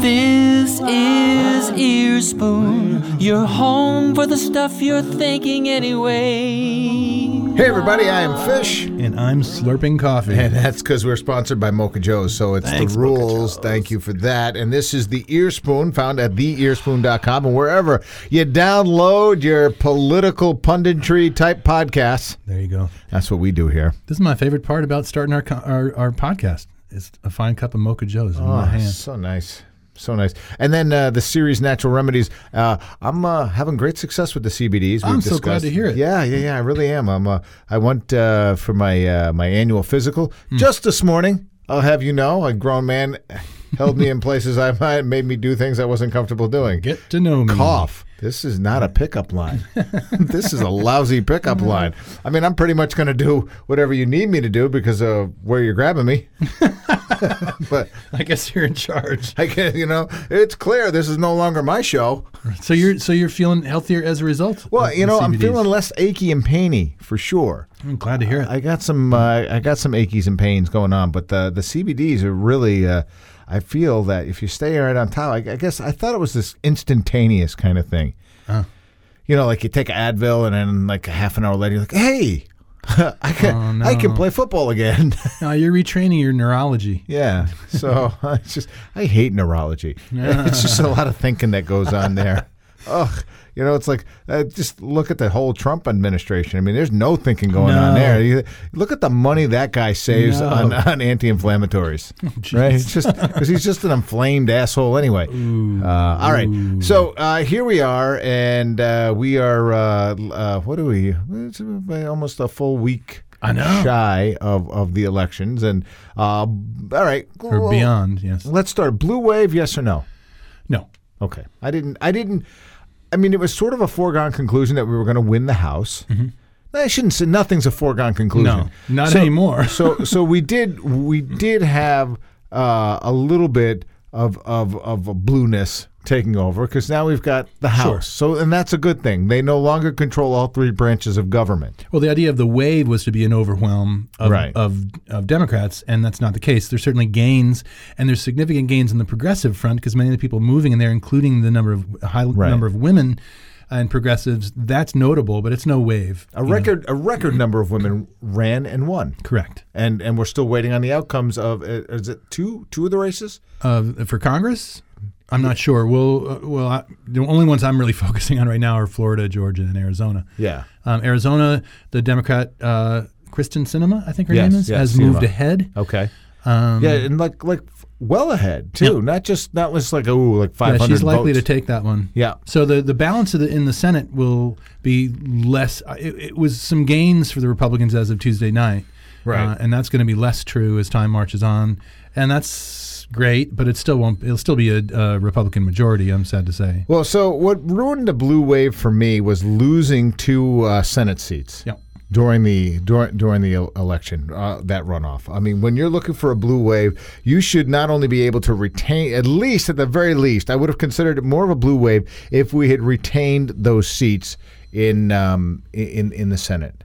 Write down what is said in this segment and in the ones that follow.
This is Ear Spoon, your home for the stuff you're thinking anyway. Hey everybody, I am Fish, And I'm slurping coffee. and that's because we're sponsored by Mocha Joe's, so it's Thanks, the rules. Thank you for that. And this is the Ear Spoon, found at theearspoon.com and wherever you download your political punditry type podcasts. there you go. That's what we do here. This is my favorite part about starting our our, our podcast. It's a fine cup of Mocha Joe's in ah, my Oh, hand. so nice. So nice. And then uh, the Ceres Natural Remedies. Uh, I'm uh, having great success with the CBDs. I'm so glad to hear it. Yeah, yeah, yeah. I really am. I'm. Uh, I went uh, for my uh, my annual physical Hmm. just this morning. I'll have you know, a grown man held me in places I might made me do things I wasn't comfortable doing. Get to know me. Cough. This is not a pickup line. this is a lousy pickup line. I mean, I'm pretty much going to do whatever you need me to do because of where you're grabbing me. but I guess you're in charge. I can, you know, it's clear this is no longer my show. So you're so you're feeling healthier as a result. Well, you know, I'm feeling less achy and painy for sure. I'm glad to hear it. I got some, uh, I got some aches and pains going on, but the the CBDs are really. Uh, I feel that if you stay right on top, I, I guess I thought it was this instantaneous kind of thing. Oh. You know, like you take Advil and then like a half an hour later, you're like, hey. I can Oh, I can play football again. now you're retraining your neurology. yeah. So I just I hate neurology. it's just a lot of thinking that goes on there. Ugh. You know, it's like uh, just look at the whole Trump administration. I mean, there's no thinking going on there. You, look at the money that guy saves No. on, on anti-inflammatories, right? It's just because he's just an inflamed asshole anyway. Uh, all right, so uh, here we are, and uh, we are uh, uh, what are we? It's almost a full week. I know. shy of, of the elections, and uh, all right, Or beyond, yes. Let's start. Blue wave, yes or no? No. Okay. I didn't. I didn't. I mean, it was sort of a foregone conclusion that we were going to win the House. I shouldn't say nothing's a foregone conclusion. Mm-hmm. No. Not So- anymore. so, so we did. We did have uh, a little bit of of of a blueness taking over because now we've got the House. Sure. So, and that's a good thing. They no longer control all three branches of government. Well, the idea of the wave was to be an overwhelm of, Right. of, of Democrats, and that's not the case. There's certainly gains, and there's significant gains in the progressive front because many of the people moving in there, including the number of high Right. number of women and progressives, that's notable, but it's no wave. A record a record number of women ran and won. Correct. And and we're still waiting on the outcomes of uh, is it two two of the races? Uh, for Congress, I'm not sure. Well, uh, well, I, the only ones I'm really focusing on right now are Florida, Georgia, and Arizona. Yeah. Um, Arizona, the Democrat uh, Kyrsten Sinema, I think her Yes, name is, yes, has Sinema. moved ahead. Okay. Um, Yeah, and like like well ahead too. Yeah. Not just not just like oh like 500. Yeah, she's likely to take that one. Yeah. So the the balance of the, in the Senate will be less. uh, It, it was some gains for the Republicans as of Tuesday night, Right. Uh, and that's going to be less true as time marches on, and that's great. But it still won't. It'll still be a, a Republican majority. I'm sad to say. Well, so what ruined the blue wave for me was losing two uh, Senate seats. Yep. During the during during the election, uh, that runoff. I mean, when you're looking for a blue wave, you should not only be able to retain, at least at the very least, I would have considered it more of a blue wave if we had retained those seats in um, in in the Senate.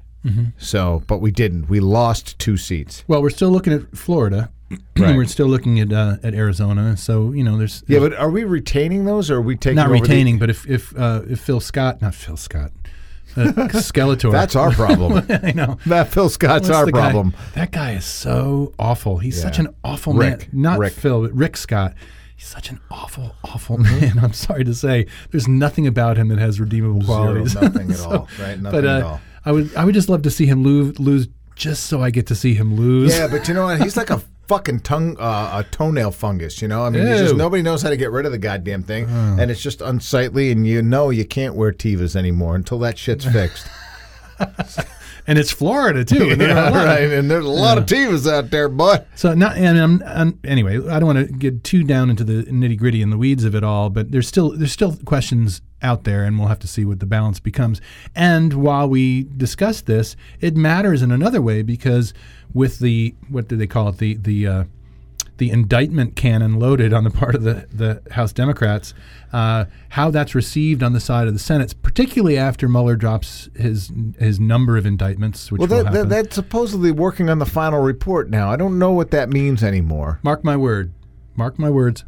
So, but we didn't. We lost two seats. Well, we're still looking at Florida. Right. and we're still looking at uh, at Arizona. So you know, there's Yeah, but are we retaining those, or are we taking not over the- retaining, but if if uh, if Phil Scott, not Phil Scott, uh, Skeletor. That's our problem. I know. that Phil Scott's What's our the guy- problem. That guy is so awful. He's such an awful Rick. man. Not Rick. Phil, but Rick Scott. He's such an awful, awful man. I'm sorry to say, there's nothing about him that has redeemable qualities. nothing at So- all, right? Nothing but uh, at all. I would, I would just love to see him lose, lose, just so I get to see him lose. Yeah, but you know what? He's like a fucking tongue, uh, a toenail fungus. You know, I mean, just nobody knows how to get rid of the goddamn thing, and it's just unsightly. And you know, you can't wear Tevas anymore until that shit's fixed. and it's Florida too. and there are a yeah, right. And there's a lot of Tevas out there, but So not and um, um, anyway, I don't want to get too down into the nitty gritty and the weeds of it all, but there's still there's still questions out there, and we'll have to see what the balance becomes. And while we discuss this, it matters in another way because with the what do they call it the the uh, the indictment cannon loaded on the part of the, the House Democrats, uh, how that's received on the side of the Senate, particularly after Mueller drops his his number of indictments, which Well, that, that, that's supposedly working on the final report now. I don't know what that means anymore. Mark my word. Mark my words.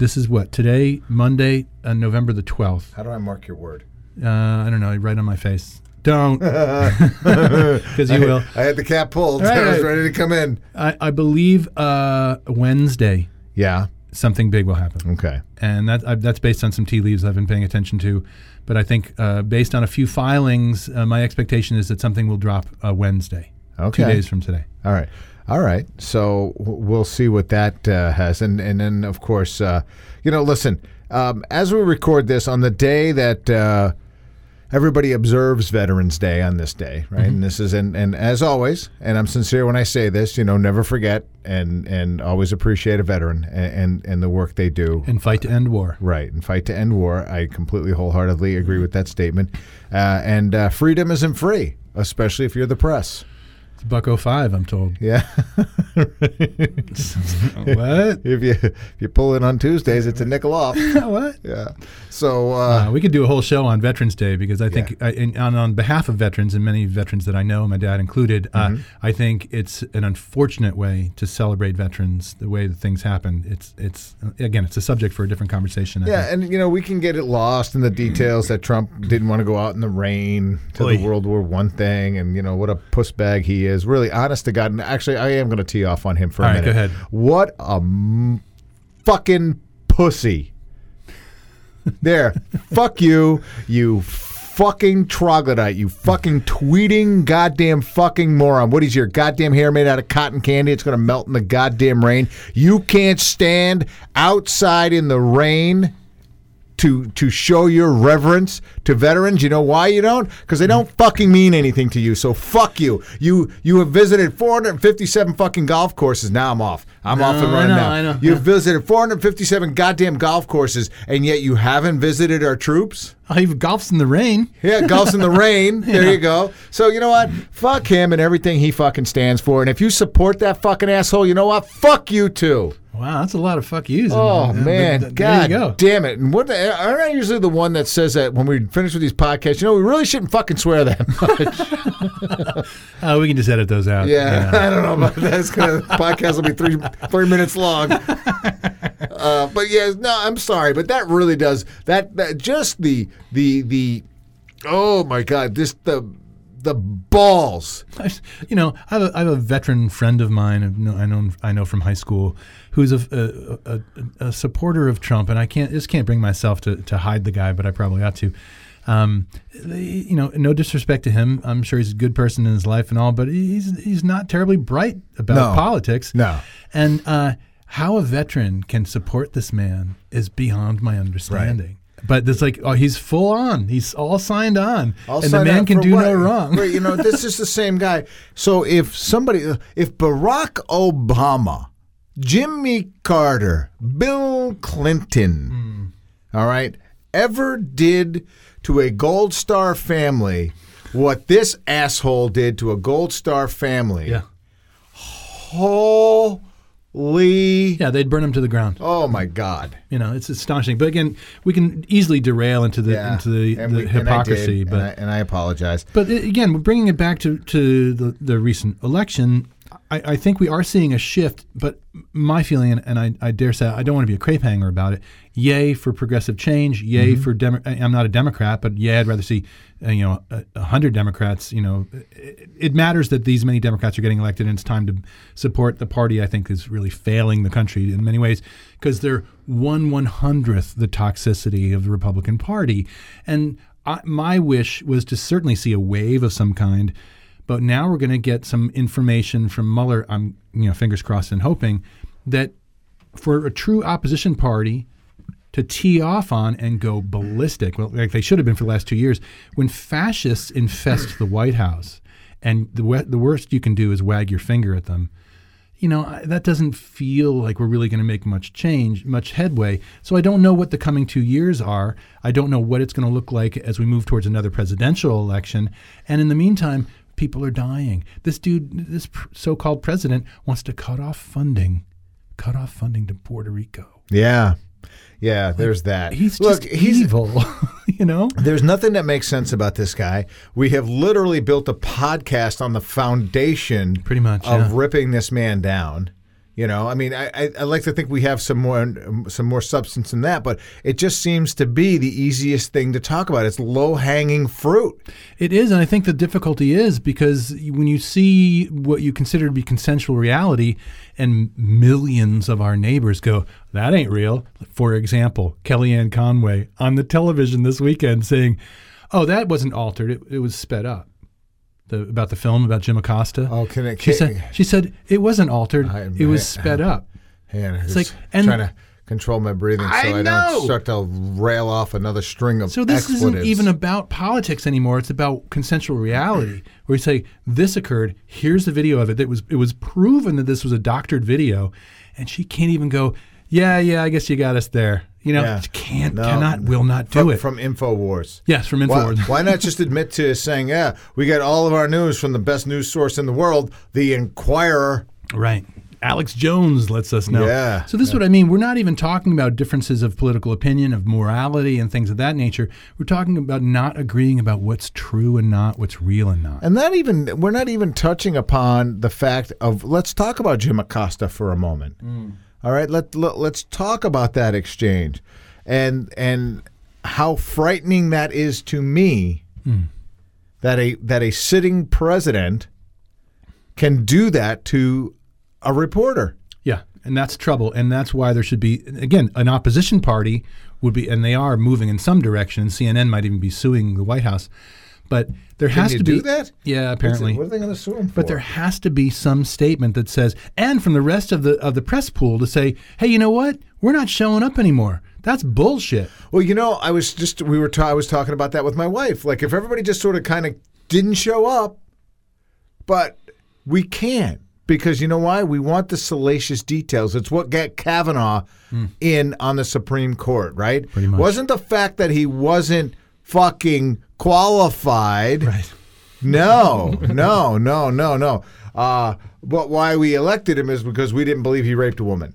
This is what today, Monday, uh, November the twelfth. How do I mark your word? Uh, I don't know. Right on my face. Don't, because you will. I had the cap pulled. Right, I was ready to come in. I, I believe uh, Wednesday Yeah. something big will happen, Okay. and that I, that's based on some tea leaves I've been paying attention to. But I think uh, based on a few filings, uh, my expectation is that something will drop uh, Wednesday, Okay. two days from today. All right. All right. So we'll see what that uh, has. And, and then, of course, uh, you know, listen, um, as we record this on the day that uh, everybody observes Veterans Day on this day, right? And this is, and, and as always, and I'm sincere when I say this, you know, never forget and, and always appreciate a veteran and, and, and the work they do. And fight to end war. Right, and fight to end war. I completely wholeheartedly agree with that statement. Uh, and uh, freedom isn't free, especially if you're the press. It's buck 05, I'm told. Yeah. what? if you if you pull in on Tuesdays, it's a nickel off. what? Yeah. So uh, Uh, we could do a whole show on Veterans Day because I think, I, in, on, on behalf of veterans and many veterans that I know, my dad included, uh, I think it's an unfortunate way to celebrate veterans. The way that things happen, it's it's again, it's a subject for a different conversation. I yeah, think. and you know we can get it lost in the details that Trump didn't want to go out in the rain to the World War One thing, and you know what a puss bag he is. Is really, honest to God, and actually, I am going to tee off on him for a All right, minute. go ahead. What a m- fucking pussy! There, fuck you, you fucking troglodyte, you fucking tweeting goddamn fucking moron. What is your goddamn hair made out of cotton candy? It's gonna melt in the goddamn rain. You can't stand outside in the rain to to show your reverence to veterans. You know why you don't? Because they mm-hmm. don't fucking mean anything to you. So fuck you. You you have visited 457 fucking golf courses. Now I'm off. I'm off and No, I running know, now. I know. You've Yeah. visited 457 goddamn golf courses, and yet you haven't visited our troops. Oh, he golfs in the rain. Yeah, golf's in the rain. There you go. So you know what? Fuck him and everything he fucking stands for. And if you support that fucking asshole, you know what? Fuck you too. Wow, that's a lot of fuck yous. Oh Uh, man, th- God go. damn it! And what the, aren't I usually the one that says that when we finish with these podcasts? You know, we really shouldn't fucking swear that much. Oh, we can just edit those out. yeah, I don't know about that. Gonna podcast will be three three minutes long. Uh, but yeah, no, I'm sorry, but that really does that. That just the the the. Oh my God! This the the balls. You know, I have, a, I have a veteran friend of mine. I've I know I know from high school, who's a, a, a, a supporter of Trump, and I can't just can't bring myself to, to hide the guy, but I probably ought to. Um, you know, no disrespect to him. I'm sure he's a good person in his life and all, but he's he's not terribly bright about No. politics. No. and uh, how a veteran can support this man is beyond my understanding. But it's like, oh, he's full on. He's all signed on, I'll and the man can do what? no wrong. Right, you know, this is the same guy. So if somebody, if Barack Obama, Jimmy Carter, Bill Clinton, all right, ever did to a Gold Star family what this asshole did to a Gold Star family, yeah, holy, yeah, they'd burn him to the ground. oh my God. You know, it's astonishing. But again, we can easily derail into the Yeah. into the, And the we- and hypocrisy. did, but and I, and I apologize. but uh, again, bringing it back to to the, the recent election, I, I think we are seeing a shift. But my feeling, and I, I dare say, I don't want to be a crepe hanger about it. Yay for progressive change. Yay Mm-hmm. for Demo- I'm not a Democrat, but yeah, I'd rather see uh, you know a, a hundred Democrats. You know, it, it matters that these many Democrats are getting elected, and it's time to support the party. I think is really failing the country in many ways because they're one one hundredth the toxicity of the Republican Party, and I, my wish was to certainly see a wave of some kind. But now we're going to get some information from Mueller. I'm, you know, fingers crossed and hoping that for a true opposition party to tee off on and go ballistic, well, like they should have been for the last two years, when fascists infest the White House, and the the worst you can do is wag your finger at them. You know that doesn't feel like we're really going to make much change, much headway. So I don't know what the coming two years are. I don't know what it's going to look like as we move towards another presidential election. And in the meantime, people are dying. This dude, this pr- so-called president, wants to cut off funding cut off funding to Puerto Rico. Yeah. Yeah, there's that. He's Look, just he's evil, you know. There's nothing that makes sense about this guy. We have literally built a podcast on the foundation Pretty much, of yeah. ripping this man down. You know, I mean, I, I, like to think we have some more some more substance in that, but it just seems to be the easiest thing to talk about. It's low hanging fruit. It is, and I think the difficulty is because when you see what you consider to be consensual reality, and millions of our neighbors go, "That ain't real." For example, Kellyanne Conway on the television this weekend saying, "Oh, that wasn't altered; it, it was sped up." The, about the film about Jim Acosta. Oh, can it? she said, "She said it wasn't altered; I- it was sped up." Man, it's like- and- trying to control my breathing so I I, know. don't start to rail off another string of So this expletives. isn't even about politics anymore. It's about consensual reality, where you say this occurred. Here's the video of it. It was it was proven that this was a doctored video, and she can't even go. Yeah, yeah. I guess you got us there. You know, Yeah. can't, No. cannot, will not do from, it. from Infowars. yes, from Infowars. why not just admit to saying, yeah, we got all of our news from the best news source in the world, the Inquirer. Right. Alex Jones lets us know. Yeah. So this is what I mean. We're not even talking about differences of political opinion, of morality, and things of that nature. We're talking about not agreeing about what's true and not, what's real and not. And not even we're not even touching upon the fact of let's talk about Jim Acosta for a moment. Mm. All right, let, let let's talk about that exchange, and and how frightening that is to me hmm. that a that a sitting president can do that to a reporter. Yeah, and that's trouble, and that's why there should be again an opposition party would be, and they are moving in some direction. CNN might even be suing the White House, but there has you to do be that? Yeah, apparently. what are they going to sue him for? But there has to be some statement that says, and from the rest of the of the press pool to say, hey, you know what? We're not showing up anymore. That's bullshit. Well, you know, I was just we were ta- I was talking about that with my wife. Like if everybody just sort of kind of didn't show up, but we can't because you know why? We want the salacious details. It's what got Kavanaugh hmm. in on the Supreme Court, right? Pretty much. Wasn't the fact that he wasn't fucking qualified. Right. No, no, no, no, no. Uh, but why we elected him is because we didn't believe he raped a woman.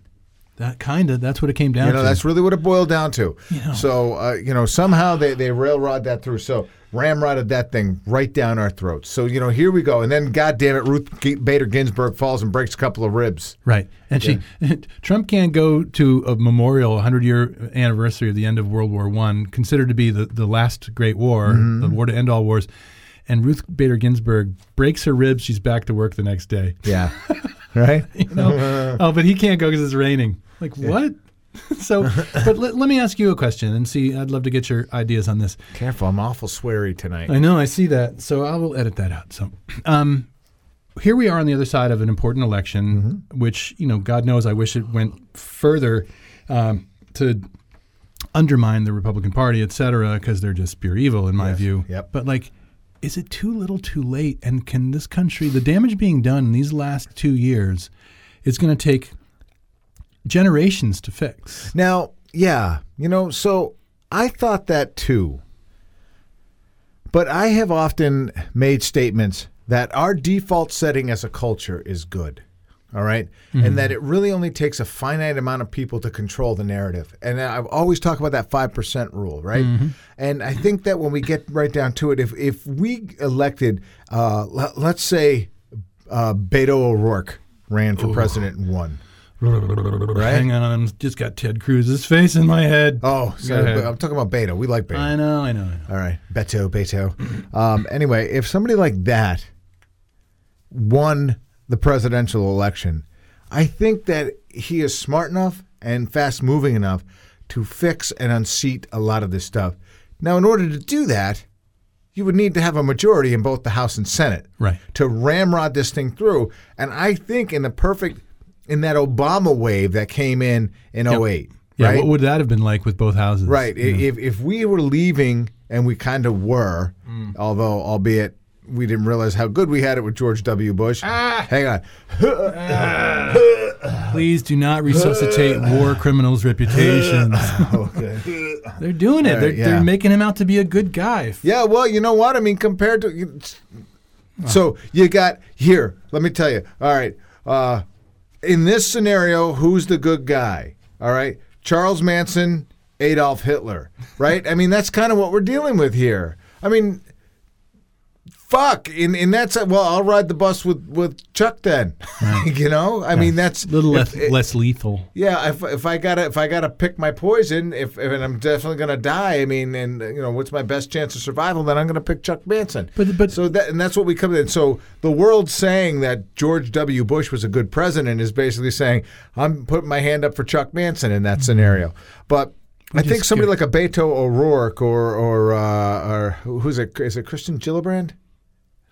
That kind of. That's what it came down You know, to. that's really what it boiled down to. know. So, uh, you know, somehow they, they railroad that through. So, ramrodded that thing right down our throats. So, you know, here we go. And then, God damn it, Ruth Bader Ginsburg falls and breaks a couple of ribs. Right. And she Trump can't go to a memorial 100 year anniversary of the end of World War One, considered to be the, the last great war, Mm-hmm. the war to end all wars. And Ruth Bader Ginsburg breaks her ribs. She's back to work the next day. Yeah. right? You know? oh, but he can't go because it's raining. Like, what? so, but let, let me ask you a question and see. I'd love to get your ideas on this. Careful, I'm awful sweary tonight. I know, I see that. So I will edit that out. So, um, here we are on the other side of an important election, which you know, God knows, I wish it went further um, to undermine the Republican Party, et cetera, because they're just pure evil in my Yes. view. Yep. But like, is it too little, too late? And can this country, the damage being done in these last two years, is going to take generations to fix? Now, yeah, you know, so I thought that too. But I have often made statements that our default setting as a culture is good. All right? And that it really only takes a finite amount of people to control the narrative. And I've always talked about that 5% rule, right? And I think that when we get right down to it, if, if we elected, uh, let, let's say, uh, Beto O'Rourke ran for president and won. Hang on, I just got Ted Cruz's face in my head. Oh, sorry, I'm talking about Beto. We like Beto. I know, I know, I know. All right, Beto, Beto. Um, anyway, if somebody like that won the presidential election, I think that he is smart enough and fast moving enough to fix and unseat a lot of this stuff. Now, in order to do that, you would need to have a majority in both the House and Senate Right. to ramrod this thing through. And I think in the perfect, in that Obama wave that came in in 08, Yeah, right? what would that have been like with both houses? Right. I If if we were leaving, and we kind of were, Mm. although albeit we didn't realize how good we had it with George W. Bush. Ah. Hang on. Please do not resuscitate war criminals' reputations. okay. they're doing it. All They're, right, they're making him out to be a good guy. Yeah. Well, you know what I mean. Compared to, so you got here. Let me tell you. All right. Uh, in this scenario, who's the good guy? All right, Charles Manson, Adolf Hitler, right? I mean, that's kind of what we're dealing with here. I mean, fuck. In in that well, I'll ride the bus with with Chuck then. you know, I mean, that's a little less, less lethal. yeah, if, if I gotta if I gotta pick my poison, if, if and I'm definitely gonna die, I mean, and you know, what's my best chance of survival? Then I'm gonna pick Chuck Manson. But- but- so that and that's what we come in. So the world saying that George W. Bush was a good president is basically saying I'm putting my hand up for Chuck Manson in that scenario. But I think somebody like a Beto O'Rourke or or uh, or who's it? Is it Kirsten Gillibrand?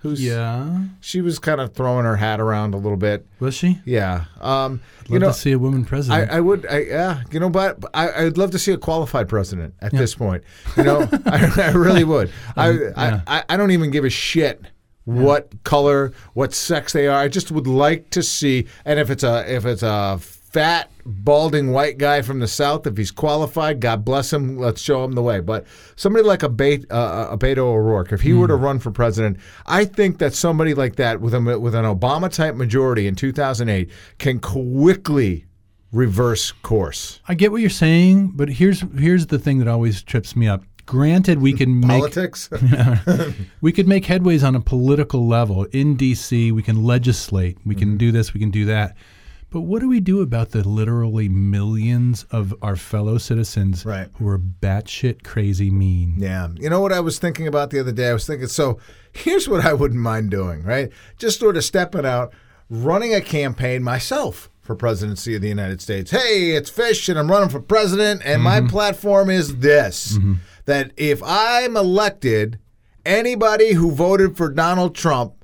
Who's Yeah. She was kind of throwing her hat around a little bit. Was she? Yeah. Um, Love you know, to see a woman president. I would, I, yeah, you know, but I, I'd love to see a qualified president at this point. You know, I, I really would. I, yeah. I, I, I don't even give a shit what color, what sex they are. I just would like to see, and if it's a, if it's a fat, balding white guy from the south, if he's qualified, God bless him. Let's show him the way. But somebody like a, Be- uh, a Beto O'Rourke, if he were to run for president, I think that somebody like that with a with an Obama type majority in 2008 can quickly reverse course. I get what you're saying, but here's here's the thing that always trips me up. Granted, we can make Politics? we could make headways on a political level in D.C. We can legislate. We Mm-hmm. can do this. We can do that. But what do we do about the literally millions of our fellow citizens Right. who are batshit crazy mean? yeah. You know what I was thinking about the other day? I was thinking, so here's what I wouldn't mind doing, right? Just sort of stepping out, running a campaign myself for presidency of the United States. Hey, it's Fish, and I'm running for president, and my mm-hmm. platform is this mm-hmm. that if I'm elected, anybody who voted for Donald Trump,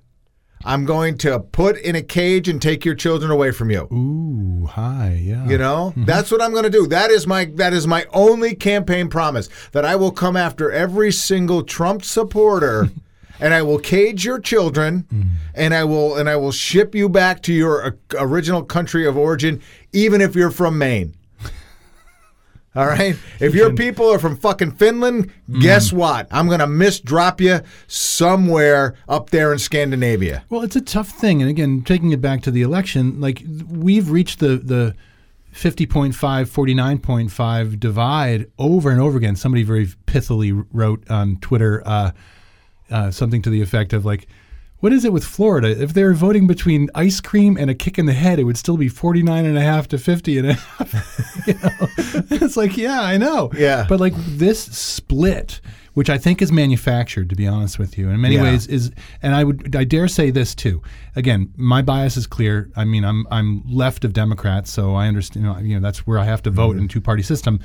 I'm going to put in a cage and take your children away from you. Ooh, hi, yeah. You know, that's what I'm going to do. That is my that is my only campaign promise that I will come after every single Trump supporter and I will cage your children and I will and I will ship you back to your uh, original country of origin even if you're from Maine. All right? If your people are from fucking Finland, guess what? I'm going to misdrop you somewhere up there in Scandinavia. Well, it's a tough thing, and again, taking it back to the election, like we've reached the the 50.5, 49.5 divide over and over again. Somebody very pithily wrote on Twitter uh, uh, something to the effect of like, "What is it with Florida? If they were voting between ice cream and a kick in the head, it would still be 49 and a half to 50 and a half." you know? it's like, yeah, I know. Yeah. But like this split, which I think is manufactured, to be honest with you, in many Yeah. ways is, and I would, I dare say this too. Again, my bias is clear. I mean, I'm, I'm left of Democrats, so I understand. You know, you know that's where I have to vote mm-hmm. in a two party system,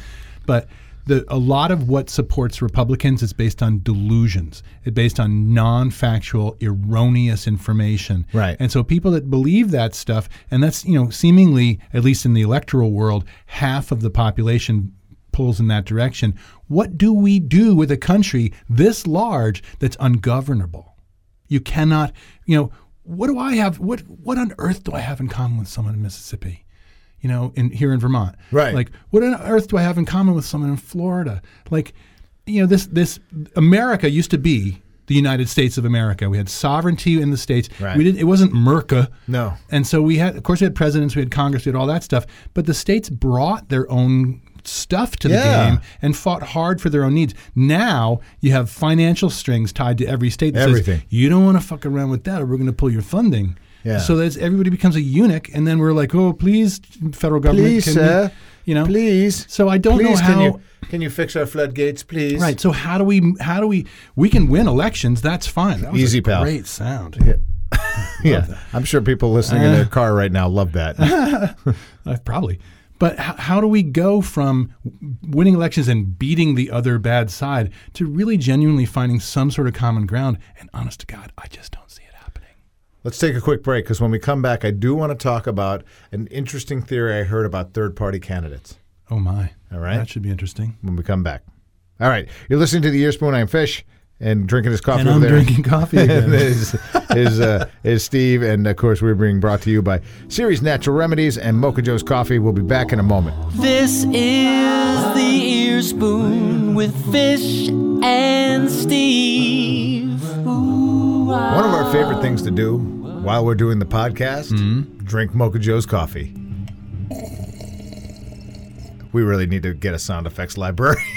but. The, a lot of what supports Republicans is based on delusions. It's based on non-factual, erroneous information. Right. And so people that believe that stuff, and that's you know seemingly, at least in the electoral world, half of the population pulls in that direction. What do we do with a country this large that's ungovernable? You cannot, you know, what do I have? What what on earth do I have in common with someone in Mississippi? You know, in here in Vermont, Right. Like, what on earth do I have in common with someone in Florida? Like, you know, this this America used to be the United States of America. We had sovereignty in the states. Right. We did. It wasn't Merca. No. And so we had, of course, we had presidents, we had Congress, we had all that stuff. But the states brought their own stuff to the Yeah. game and fought hard for their own needs. Now you have financial strings tied to every state. That Everything. Says, you don't want to fuck around with that, or we're going to pull your funding. Yeah. So that everybody becomes a eunuch, and then we're like, oh, please, federal government, Please, can we-" you know, Please. So I don't know how. can you can you fix our floodgates, please? Right. So how do we? How do we? We can win elections. That's fine. That was Easy, a pal. Great sound. Yeah, yeah, I'm sure people listening in their car right now love that. Uh, probably. But how do we go from winning elections and beating the other bad side to really genuinely finding some sort of common ground? And honest to God, I just don't see. Let's take a quick break because when we come back, I do want to talk about an interesting theory I heard about third party candidates. Oh my! All right. that should be interesting. When we come back. All right, you're listening to the Ear Spoon. I'm Fish and drinking his coffee And over I'm there. drinking coffee again. is is, uh, is Steve, and of course we're being brought to you by Ceres Natural Remedies and Mocha Joe's Coffee. We'll be back in a moment. This is the ear spoon with fish and Steve. Ooh, One of our favorite things to do while we're doing the podcast, mm-hmm. drink Mocha Joe's coffee. We really need to get a sound effects library.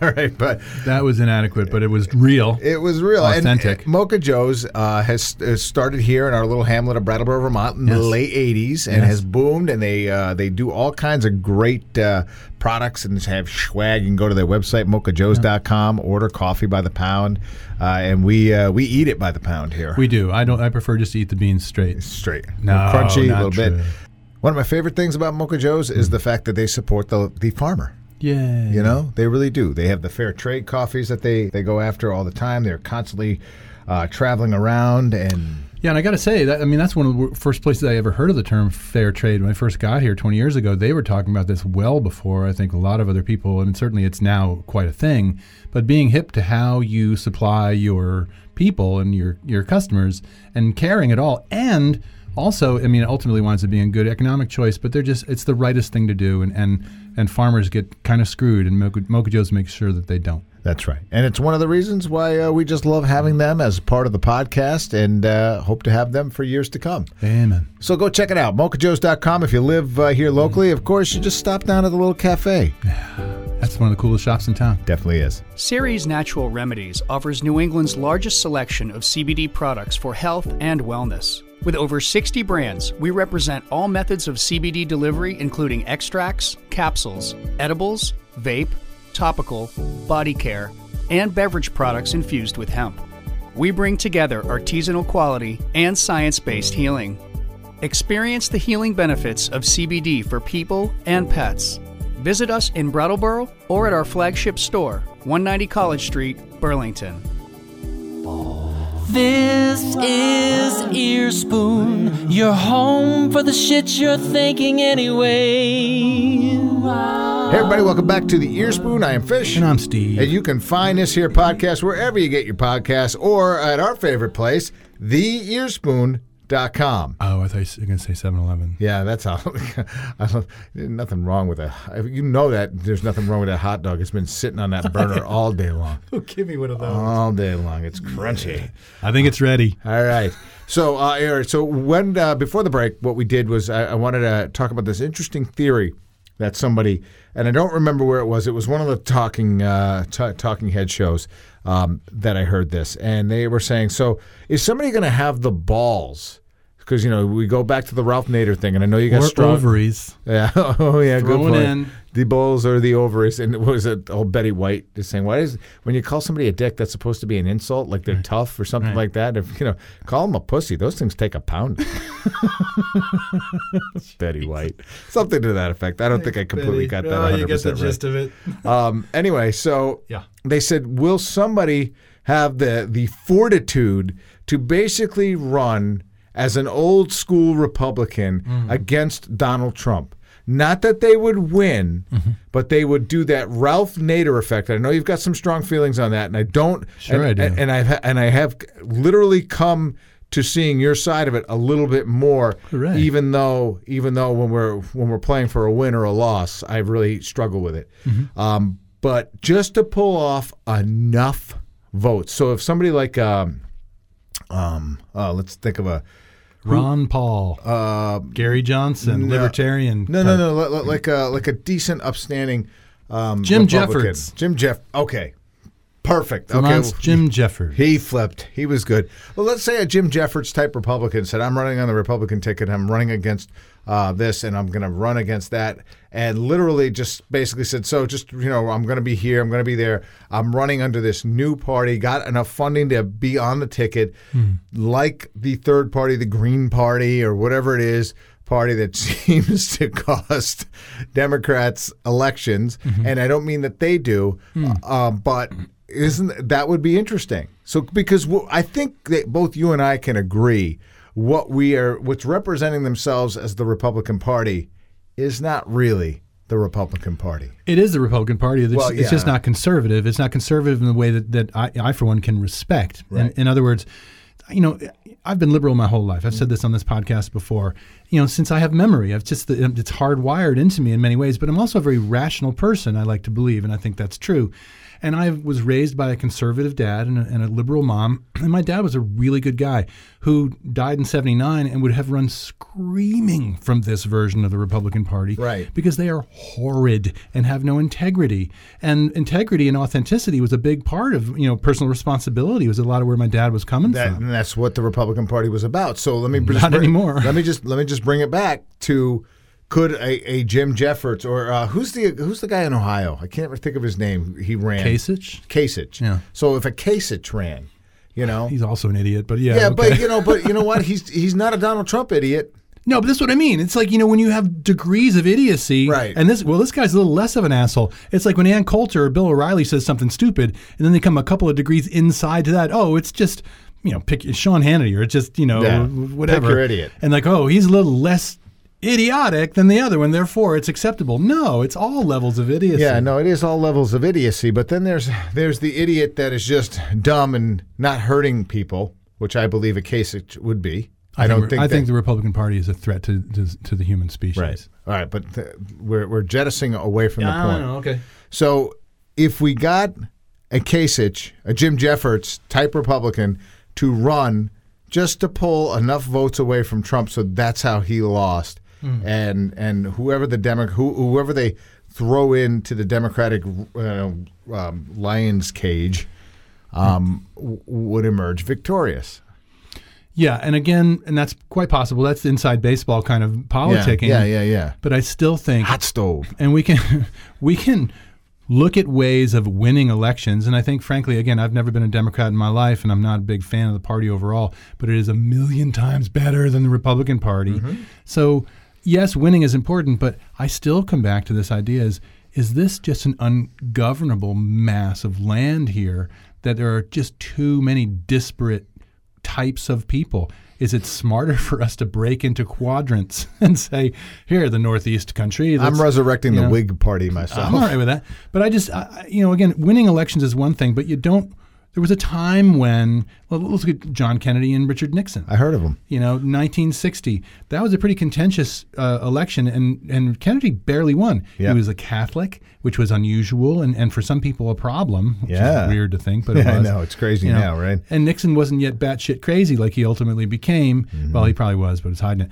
Right, but That was inadequate, but it was real. it was real. Authentic. uh, Mocha Joe's uh, has, has started here in our little hamlet of Brattleboro, Vermont in the late '80s, and Yes. has boomed. And they uh, they do all kinds of great uh, products and have swag. You can go to their website mochajoes.com, order coffee by the pound, uh, and we uh, we eat it by the pound here. We do. I don't. I prefer just to eat the beans straight. straight, No, crunchy, a little bit. One of my favorite things about Mocha Joe's is the fact that they support the the farmer. Yeah. You know, they really do. They have the fair trade coffees that they, they go after all the time. They're constantly uh, traveling around and Yeah, and I got to say that I mean that's one of the first places I ever heard of the term fair trade. When I first got here 20 years ago, they were talking about this well before I think a lot of other people, and certainly it's now quite a thing. But being hip to how you supply your people and your your customers, and caring at all, and also, I mean, it ultimately winds up being a good economic choice. But they're just it's the rightest thing to do, and and and farmers get kind of screwed, and Mocha, Mocha Joe's makes sure that they don't. That's right. And it's one of the reasons why uh, we just love having them as part of the podcast and uh, hope to have them for years to come. Amen. So go check it out, mochajoes.com. If you live uh, here locally, of course, you just stop down at the little cafe. That's one of the coolest shops in town. Definitely is. Ceres Natural Remedies offers New England's largest selection of CBD products for health and wellness. With over 60 brands, we represent all methods of CBD delivery, including extracts, capsules, edibles, vape, topical, body care, and beverage products infused with hemp. We bring together artisanal quality and science based healing. Experience the healing benefits of CBD for people and pets. Visit us in Brattleboro or at our flagship store, 190 College Street, Burlington. This is Earspoon, your home for the shit you're thinking anyway. Hey, everybody, welcome back to the Earspoon. I am Fish. And I'm Steve. And you can find this here podcast wherever you get your podcasts or at our favorite place, theearspoon.com. Oh, I thought you were going to say 7 Eleven. Yeah, that's how. I don't, nothing wrong with it. You know that there's nothing wrong with that hot dog. It's been sitting on that burner all day long. Give me one of those. All day long. It's crunchy. I think it's ready. All right. So, uh, Eric, so when uh, before the break, what we did was I, I wanted to talk about this interesting theory that somebody, and I don't remember where it was. It was one of the talking uh, t- talking head shows um, that I heard this, and they were saying, so is somebody going to have the balls? Because you know we go back to the Ralph Nader thing, and I know you got Or strong ovaries. Yeah. Oh, yeah. Throw good point. in. The balls or the ovaries, and what was it? Oh, Betty White is saying, "Why is when you call somebody a dick, that's supposed to be an insult, like they're tough or something Right. like that? If you know, call them a pussy, those things take a pound." Betty White, something to that effect. I don't think I completely got that. 100% right. of it. Um, anyway, so Yeah. they said, will somebody have the the fortitude to basically run as an old school Republican against Donald Trump? Not that they would win, but they would do that Ralph Nader effect. I know you've got some strong feelings on that, and I don't. Sure and, I do. And, and I've and I have literally come to seeing your side of it a little bit more. Hooray. Even though even though when we're when we're playing for a win or a loss, I really struggle with it. Mm-hmm. Um, but just to pull off enough votes. So if somebody like um, um, uh, let's think of a Ron Paul, uh, Gary Johnson, no. libertarian. no, no, no, li- like a like a decent, upstanding um, Jim Republican. Jeffords. Jim Jeff. Okay, perfect. Vermont's okay, Jim Jeffords. He flipped. He was good. Well, let's say a Jim Jeffords type Republican said, "I'm running on the Republican ticket. I'm running against uh, this, and I'm going to run against that." And literally, just basically said, "So, just you know, I'm going to be here. I'm going to be there. I'm running under this new party. Got enough funding to be on the ticket, like the third party, the Green Party, or whatever it is." Party that seems to cost Democrats elections, and I don't mean that they do, um, but isn't that would be interesting? So because I think that both you and I can agree what we are, what's representing themselves as the Republican Party, is not really the Republican Party. It is the Republican Party. It's, Well, it's just not conservative. It's not conservative in the way that, that I, I, for one, can respect. Right. In, in other words, you know, I've been liberal my whole life. I've said this on this podcast before. You know, since I have memory, I've just it's hardwired into me in many ways. But I'm also a very rational person. I like to believe, and I think that's true. And I was raised by a conservative dad and a, and a liberal mom. And my dad was a really good guy who died in 79 and would have run screaming from this version of the Republican Party. Right. Because they are horrid and have no integrity. And integrity and authenticity was a big part of, you know, personal responsibility was a lot of where my dad was coming That, from. and that's what the Republican Party was about. So let me Not bring- anymore. Let me just let me just bring it back to could a, a Jim Jeffords or uh, who's the who's the guy in Ohio? I can't think of his name. He ran Kasich? Kasich. Yeah. So if a Kasich ran, you know, He's also an idiot, but yeah. yeah, okay. but you know, but you know what? He's he's not a Donald Trump idiot. No, but that's what I mean. It's like, you know, when you have degrees of idiocy. Right. And this, well, this guy's a little less of an asshole. It's like when Ann Coulter or Bill O'Reilly says something stupid, and then they come a couple of degrees inside to that. Oh, it's just, you know, pick Sean Hannity or it's just, you know, Yeah. whatever. Pick your idiot. And like, oh, he's a little less idiotic than the other one, therefore it's acceptable. No, it's all levels of idiocy. Yeah, no, it is all levels of idiocy. But then there's there's the idiot that is just dumb and not hurting people, which I believe a Kasich would be. I, don't think I that- think the Republican Party is a threat to to, to the human species. Right. All right, but th- we're we're jettisoning away from the I point. don't know. Okay. So if we got a Kasich, a Jim Jeffords type Republican to run just to pull enough votes away from Trump, so that's how he lost, and and whoever the Demo- who, whoever they throw into the Democratic uh, um, lion's cage um, w- would emerge victorious. Yeah, and again, and that's quite possible. That's inside baseball kind of Yeah, politicking. yeah, yeah, yeah. But I still think Hot stove. and we can we can look at ways of winning elections and i think frankly again i've never been a democrat in my life and i'm not a big fan of the party overall but it is a million times better than the republican party so yes winning is important but i still come back to this idea is is this just an ungovernable mass of land here that there are just too many disparate types of people? Is it smarter for us to break into quadrants and say, here, the Northeast country? I'm resurrecting you the Whig Party myself. I'm all right with that. But I just, I- you know, again, winning elections is one thing, but you don't. There was a time when, well, let's look at John Kennedy and Richard Nixon. I heard of them. You know, 1960. That was a pretty contentious uh, election, and, and Kennedy barely won. Yeah. He was a Catholic, which was unusual, and, and for some people a problem, which Yeah. is weird to think, but it Yeah, I know, it's crazy You know, now, right? And Nixon wasn't yet batshit crazy like he ultimately became. Mm-hmm. Well, he probably was, but it's hiding it.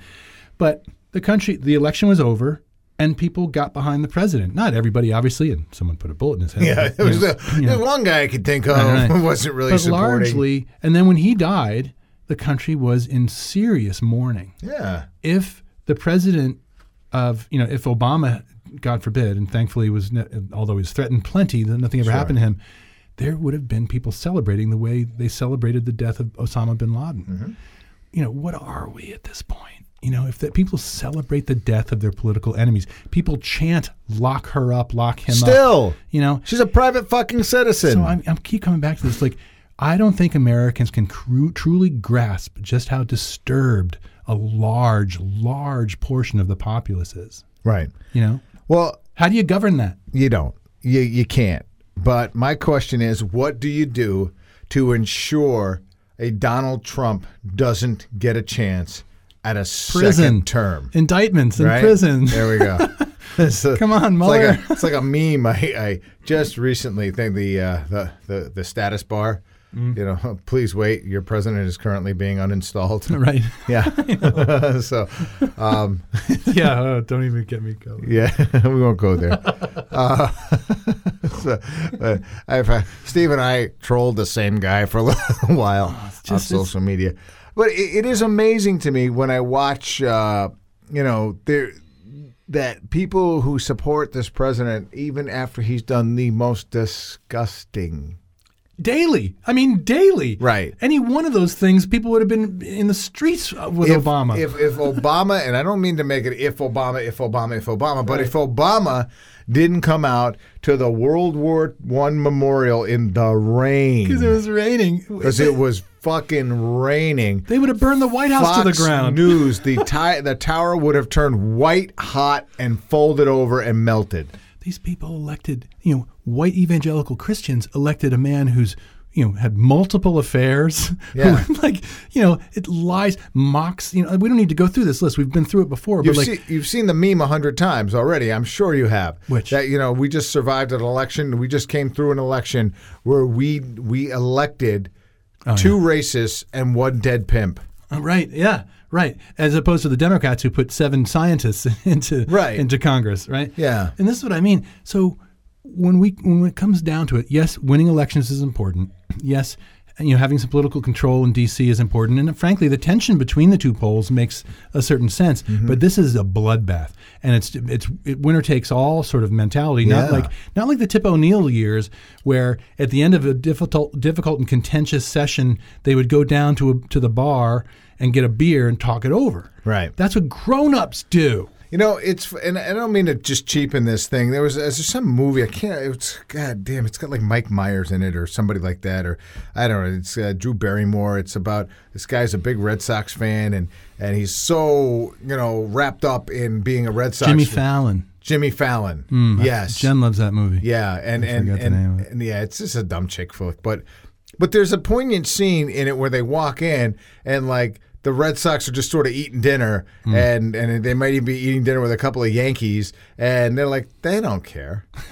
But the country, the election was over, and people got behind the president. Not everybody, obviously, and someone put a bullet in his head. Yeah, but, it was know, the, you know. one guy I could think of Right, right. who wasn't really but supporting. largely, and then when he died, the country was in serious mourning. yeah, If the president of, you know, if Obama, God forbid, and thankfully was, although he was threatened plenty, that nothing ever happened to him, there would have been people celebrating the way they celebrated the death of Osama bin Laden. Mm-hmm. You know, what are we at this point? You know, if that people celebrate the death of their political enemies, people chant "lock her up, lock him up." still, You know, she's a private fucking citizen. so I'm, I'm keep coming back to this. Like, I don't think Americans can cru- truly grasp just how disturbed a large, large portion of the populace is. right. You know, Well, how do you govern that? you don't. You you can't. But my question is, what do you do to ensure a Donald Trump doesn't get a chance at a Prison second term? indictments in right? prison. There we go. A- Come on, it's like, Mueller. a, it's like a meme. I, I just recently think the, uh, the the the status bar. Mm. You know, please wait. Your president is currently being uninstalled. right? Yeah. so, um, yeah. Oh, don't even get me going. yeah, we won't go there. Uh, so, uh, I've, uh, Steve and I trolled the same guy for a little while on Oh, social media, but it, it is amazing to me when I watch, uh, you know, there that people who support this president, even after he's done the most disgusting. Daily. I mean, daily. Right. Any one of those things, people would have been in the streets with if, Obama. If, if Obama, and I don't mean to make it if Obama, if Obama, if Obama, but if Obama didn't come out to the World War One memorial in the rain because it was raining. because it was fucking raining. They would have burned the White House to the ground. News, the ti- the tower would have turned white hot and folded over and melted. These people elected, you know, white evangelical Christians elected a man whose you know, had multiple affairs. Yeah. like, you know, it lies, mocks, you know, we don't need to go through this list. We've been through it before. You've, but like, seen, you've seen the meme a hundred times already. I'm sure you have. Which? that you know we just survived an election. We just came through an election where we we elected Oh, two racists and one dead pimp. uh, right. Yeah. Right. As opposed to the Democrats who put seven scientists into, Right. into Congress. Right. Yeah. And this is what I mean. So when we when it comes down to it, yes, winning elections is important. Yes, you know, having some political control in D.C. is important, and frankly, the tension between the two poles makes a certain sense. Mm-hmm. But this is a bloodbath, and it's it's it, winner takes all sort of mentality. Not like not like the Tip O'Neill years, where at the end of a difficult difficult and contentious session, they would go down to a, to the bar and get a beer and talk it over. Right. That's what grown-ups do. You know, it's and I don't mean to just cheapen this thing. There was there's some movie I can't. It's God damn. It's got like Mike Myers in it or somebody like that, or I don't know. It's uh, Drew Barrymore. It's about this guy's a big Red Sox fan and and he's so you know wrapped up in being a Red Sox. Jimmy fan. Fallon. Jimmy Fallon. Mm, yes. Jen loves that movie. Yeah, and and and, name of it. and yeah, it's just a dumb chick flick, but but there's a poignant scene in it where they walk in and like the Red Sox are just sort of eating dinner, Hmm. and and they might even be eating dinner with a couple of Yankees, and they're like they don't care.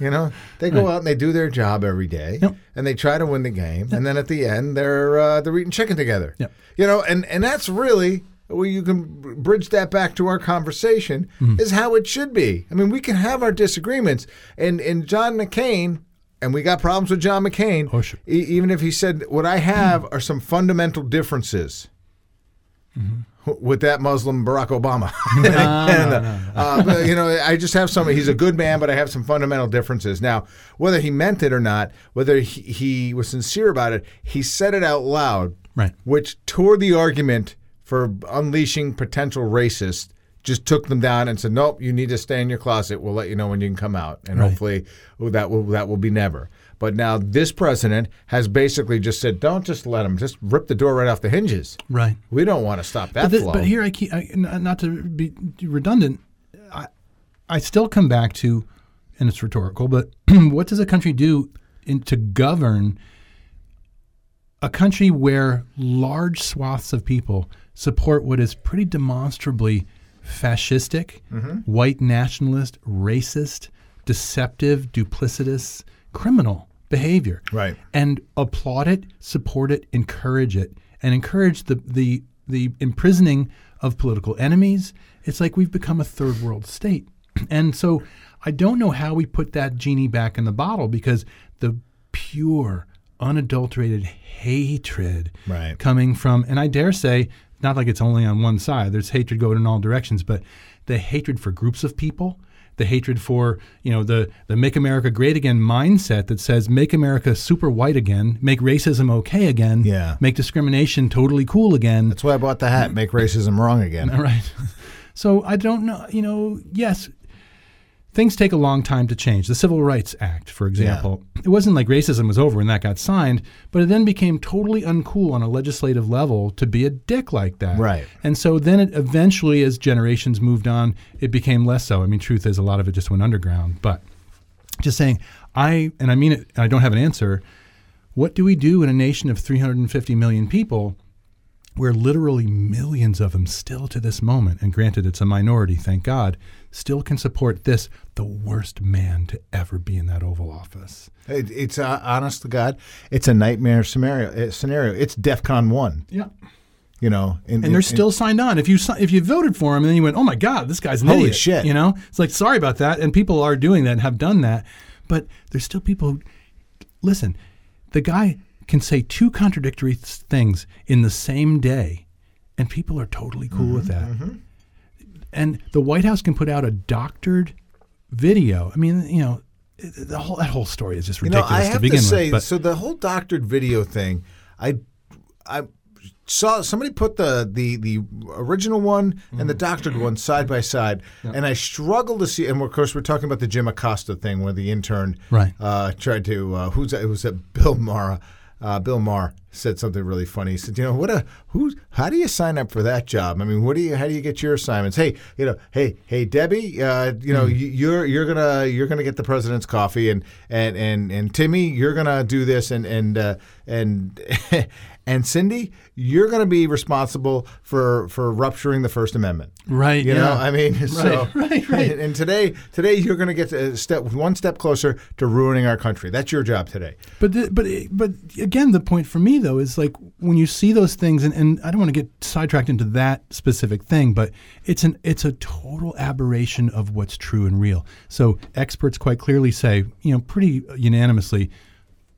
You know, they go out and they do their job every day, Yep. and they try to win the game, and then at the end they're uh, they're eating chicken together. Yep. You know, and and that's really well, you can bridge that back to our conversation Hmm. is how it should be. I mean, we can have our disagreements, and and John McCain, and we got problems with John McCain. Oh, sure. e- even if he said what I have are some fundamental differences. With that Muslim Barack Obama, And, uh, uh, but, you know, I just have some. He's a good man, but I have some fundamental differences. Now, whether he meant it or not, whether he, he was sincere about it, he said it out loud, Right. which tore the argument for unleashing potential racists. Just took them down and said, "Nope, you need to stay in your closet. We'll let you know when you can come out." And Right. hopefully, well, that will that will be never. But now this president has basically just said, "Don't just let him. Just rip the door right off the hinges." Right. We don't want to stop that But, th- flow. but here I keep I, not to be redundant. I, I still come back to, and it's rhetorical. But what does a country do in, to govern a country where large swaths of people support what is pretty demonstrably fascistic, mm-hmm. white nationalist, racist, deceptive, duplicitous, criminal behavior? Right. and applaud it, support it, encourage it, and encourage the the the imprisoning of political enemies. It's like we've become a third world state, and so I don't know how we put that genie back in the bottle because the pure, unadulterated hatred Right. coming from, and I dare say, not like it's only on one side. There's hatred going in all directions, but the hatred for groups of people, the hatred for you know the the make America great again mindset that says make America super white again, make racism okay again, Yeah. make discrimination totally cool again. That's why I bought the hat. Make racism wrong again. All right. So I don't know, you know, yes, things take a long time to change. The Civil Rights Act, for example, it wasn't like racism was over and that got signed, but it then became totally uncool on a legislative level to be a dick like that. Right. And so then it eventually, as generations moved on, it became less so. I mean, truth is, a lot of it just went underground. But just saying, I, and I mean it, I don't have an answer. What do we do in a nation of 350 million people where literally millions of them still to this moment, and granted it's a minority, thank God, still can support this, the worst man to ever be in that Oval Office? It, it's uh, honest to God, it's a nightmare scenario. uh, Scenario. It's DefCon one. Yeah. You know, in, And they're still signed on. If you if you voted for him and then you went, oh my God, this guy's an Holy idiot," shit. You know, it's like sorry about that, and people are doing that and have done that, but there's still people. who Listen, the guy can say two contradictory things in the same day, and people are totally cool with that. Mm-hmm, And the White House can put out a doctored video. I mean, you know, the whole that whole story is just You know, ridiculous I to have begin to say, with. But so the whole doctored video thing, I, I saw somebody put the the the original one and the doctored one side by side, and I struggle to see. And of course, we're talking about the Jim Acosta thing, where the intern Right. uh, tried to uh, who's that? It was that Bill Maher. Uh, Bill Maher said something really funny. He said, "You know what? A who? How do you sign up for that job? I mean, what do you? How do you get your assignments? Hey, you know, hey, hey, Debbie, uh, you know, you, you're you're gonna you're gonna get the president's coffee, and and and and Timmy, you're gonna do this, and and uh, and and Cindy, you're gonna be responsible for for rupturing the First Amendment. Right. You yeah. know, I mean, so right, right. And, and today, today you're going to get a step one step closer to ruining our country. That's your job today. But the, but but again, the point for me though is like when you see those things, and, and I don't want to get sidetracked into that specific thing, but it's an it's a total aberration of what's true and real. So experts quite clearly say, you know, pretty unanimously,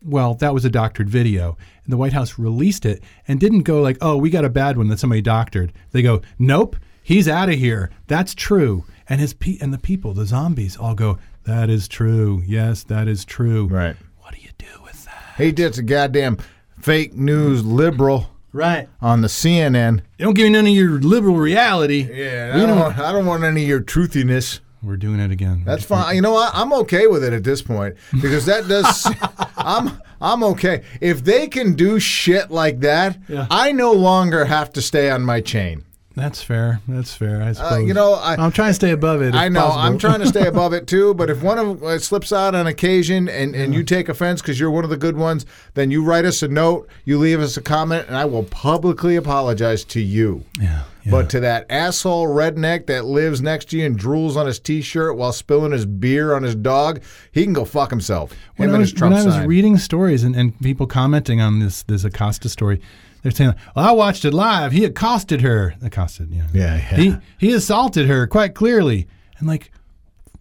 well, that was a doctored video. And the White House released it and didn't go like, oh, we got a bad one that somebody doctored. They go, nope, he's out of here. That's true. And his pe- and the people, the zombies, all go, that is true. Yes, that is true. Right. What do you do with that? He did a goddamn fake news liberal Right. on the CNN. You don't give me none of your liberal reality. Yeah, I don't, don't- want, I don't want any of your truthiness. We're doing it again. That's fine. You know what? I'm okay with it at this point because that does. I'm I'm okay if they can do shit like that. Yeah. I no longer have to stay on my chain. That's fair. That's fair. I suppose. Uh, you know, I, I'm trying to stay above it. I know. possible. I'm trying to stay above it too. But if one of uh, slips out on occasion and, and you take offense because you're one of the good ones, then you write us a note, you leave us a comment, and I will publicly apologize to you. Yeah. yeah. But to that asshole redneck that lives next to you and drools on his T-shirt while spilling his beer on his dog, he can go fuck himself. when Him I was, when I was reading stories and, and people commenting on this this Acosta story, they're saying, "Well, I watched it live. He accosted her. Accosted, yeah. Yeah, yeah. He he assaulted her quite clearly." And like,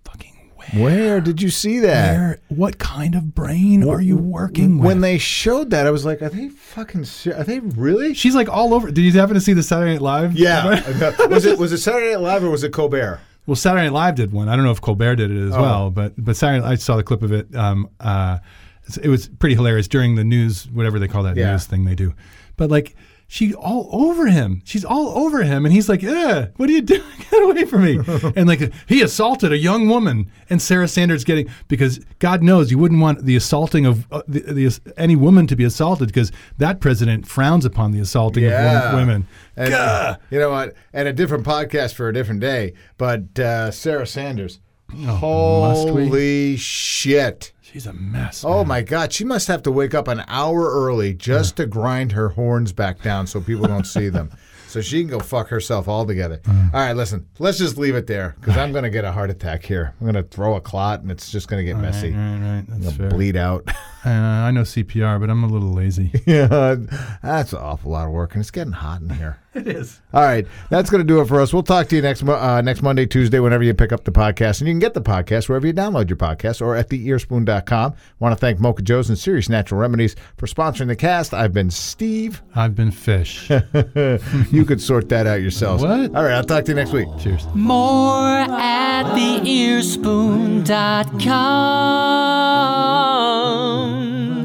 fucking where? Where did you see that? Where? What kind of brain are you working with? When they showed that, I was like, "Are they fucking? Ser- are they really?" She's like all over. Did you happen to see the Saturday Night Live? Yeah. was it was it Saturday Night Live or was it Colbert? Well, Saturday Night Live did one. I don't know if Colbert did it as Oh. well, but but Saturday I saw the clip of it. Um, uh, it was pretty hilarious during the news, whatever they call that Yeah. news thing they do. But like, she all over him. She's all over him, and he's like, "Yeah, what are you doing? Get away from me!" and like, he assaulted a young woman, and Sarah Sanders getting because God knows you wouldn't want the assaulting of uh, the, the, any woman to be assaulted because that president frowns upon the assaulting of Yeah. wo- women. And, Gah! you know what? And a different podcast for a different day. But uh, Sarah Sanders, Oh, holy shit! She's a mess. Oh man. my God, she must have to wake up an hour early just to grind her horns back down so people don't see them. So she can go fuck herself altogether. Mm. All right, listen, let's just leave it there because I'm going to get a heart attack here. I'm going to throw a clot and it's just going to get messy. Right, right, right. That's fair. Bleed out. Uh, I know CPR, but I'm a little lazy. yeah, that's an awful lot of work, and it's getting hot in here. it is. All right, that's going to do it for us. We'll talk to you next uh, next Monday, Tuesday, whenever you pick up the podcast. And you can get the podcast wherever you download your podcast or at theearspoon.com. want to thank Mocha Joe's and Ceres Natural Remedies for sponsoring the cast. I've been Steve. I've been fish. you could sort that out yourselves. What? All right, I'll talk to you next week. Cheers. More at theearspoon.com.